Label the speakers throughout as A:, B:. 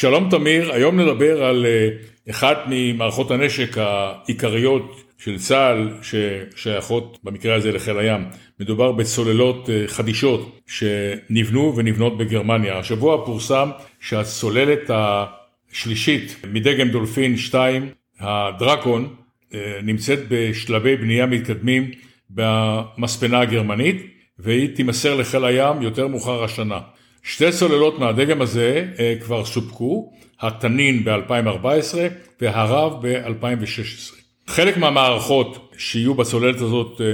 A: שלום תמיר, היום נדבר על אה, אחת ממערכות הנשק העיקריות של צה"ל ששייכות במקרה הזה לחיל הים. מדובר בצוללות אה, חדישות שנבנו ונבנות בגרמניה. השבוע פורסם שהצוללת השלישית מדגם דולפין 2, הדרקון, אה, נמצאת בשלבי בנייה מתקדמים במספנה הגרמנית והיא תימסר לחיל הים יותר מאוחר השנה. שתי צוללות מהדגם הזה אה, כבר סופקו, התנין ב-2014 והרב ב-2016. חלק מהמערכות שיהיו בצוללת הזאת אה,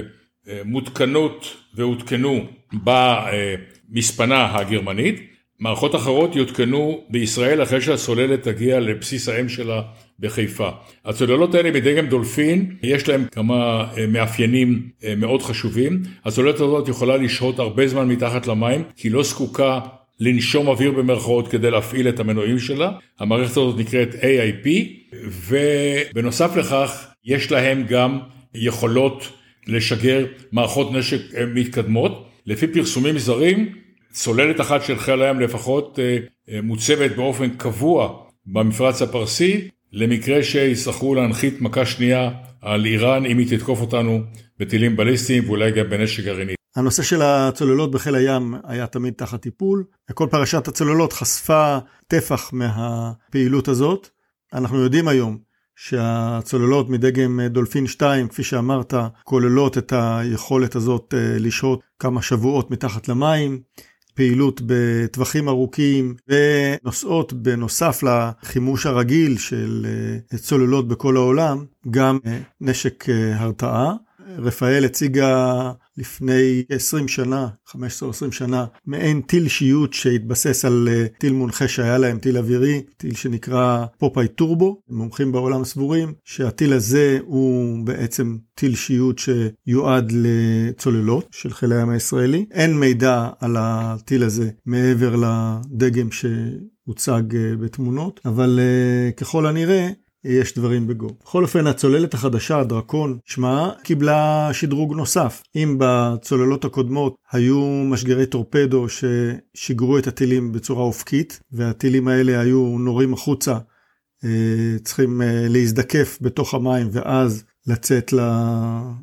A: אה, מותקנות והותקנו במספנה הגרמנית, מערכות אחרות יותקנו בישראל אחרי שהצוללת תגיע לבסיס האם שלה בחיפה. הצוללות האלה מדגם דולפין, יש להם כמה מאפיינים מאוד חשובים. הצוללת הזאת יכולה לשהות הרבה זמן מתחת למים, כי היא לא זקוקה לנשום אוויר במרכאות כדי להפעיל את המנועים שלה. המערכת הזאת נקראת AIP, ובנוסף לכך יש להם גם יכולות לשגר מערכות נשק מתקדמות. לפי פרסומים זרים, צוללת אחת של חיל הים לפחות אה, אה, מוצבת באופן קבוע במפרץ הפרסי, למקרה שיצטרכו להנחית מכה שנייה על איראן אם היא תתקוף אותנו בטילים בליסטיים ואולי גם בנשק גרעיני.
B: הנושא של הצוללות בחיל הים היה תמיד תחת טיפול. כל פרשת הצוללות חשפה טפח מהפעילות הזאת. אנחנו יודעים היום שהצוללות מדגם דולפין 2, כפי שאמרת, כוללות את היכולת הזאת אה, לשהות כמה שבועות מתחת למים. פעילות בטווחים ארוכים ונוסעות בנוסף לחימוש הרגיל של אה, צוללות בכל העולם, גם אה, נשק הרתעה. רפאל הציגה לפני 20 שנה, 15-20 שנה, מעין טיל שיוט שהתבסס על אה, טיל מונחה שהיה להם, טיל אווירי, טיל שנקרא פופאי טורבו. מומחים בעולם סבורים שהטיל הזה הוא בעצם טיל שיוט שיועד לצוללות של חיל הים הישראלי. אין מידע על הטיל הזה מעבר לדגם שהוצג אה, בתמונות, אבל אה, ככל הנראה יש דברים בגו. בכל אופן, הצוללת החדשה, הדרקון, שמה, קיבלה שדרוג נוסף. אם בצוללות הקודמות היו משגרי טורפדו ששיגרו את הטילים בצורה אופקית, והטילים האלה היו נורים החוצה, אה, צריכים אה, להזדקף בתוך המים ואז לצאת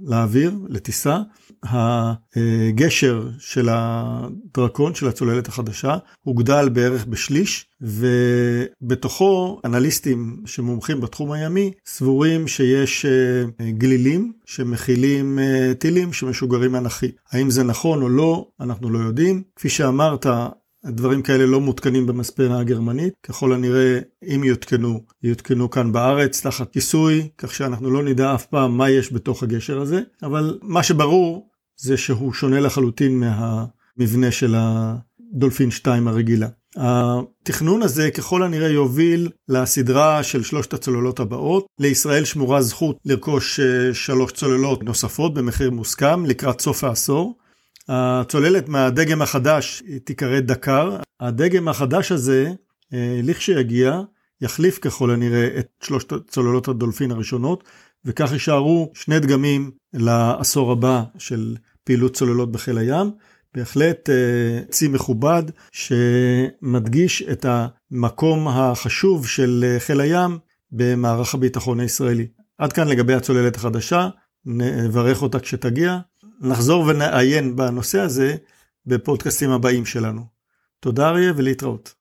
B: לאוויר, לטיסה. הגשר של הדרקון, של הצוללת החדשה, הוגדל בערך בשליש, ובתוכו אנליסטים שמומחים בתחום הימי סבורים שיש אה, גלילים שמכילים אה, טילים שמשוגרים אנכי. האם זה נכון או לא, אנחנו לא יודעים. כפי שאמרת, דברים כאלה לא מותקנים במספנה הגרמנית, ככל הנראה אם יותקנו, יותקנו כאן בארץ תחת כיסוי, כך שאנחנו לא נדע אף פעם מה יש בתוך הגשר הזה, אבל מה שברור זה שהוא שונה לחלוטין מהמבנה של הדולפין 2 הרגילה. התכנון הזה ככל הנראה יוביל לסדרה של שלושת הצוללות הבאות. לישראל שמורה זכות לרכוש אה, שלוש צוללות נוספות במחיר מוסכם לקראת סוף העשור. הצוללת מהדגם החדש תיקרא דקר. הדגם החדש הזה, אה, לכשיגיע, יחליף ככל הנראה את שלושת צוללות הדולפין הראשונות, וכך יישארו שני דגמים לעשור הבא של פעילות צוללות בחיל הים. בהחלט אה, צי מכובד שמדגיש את המקום החשוב של אה, חיל הים במערך הביטחון הישראלי. עד כאן לגבי הצוללת החדשה, נברך אותה כשתגיע. נחזור ונעיין בנושא הזה בפודקאסטים הבאים שלנו. תודה אריה ולהתראות.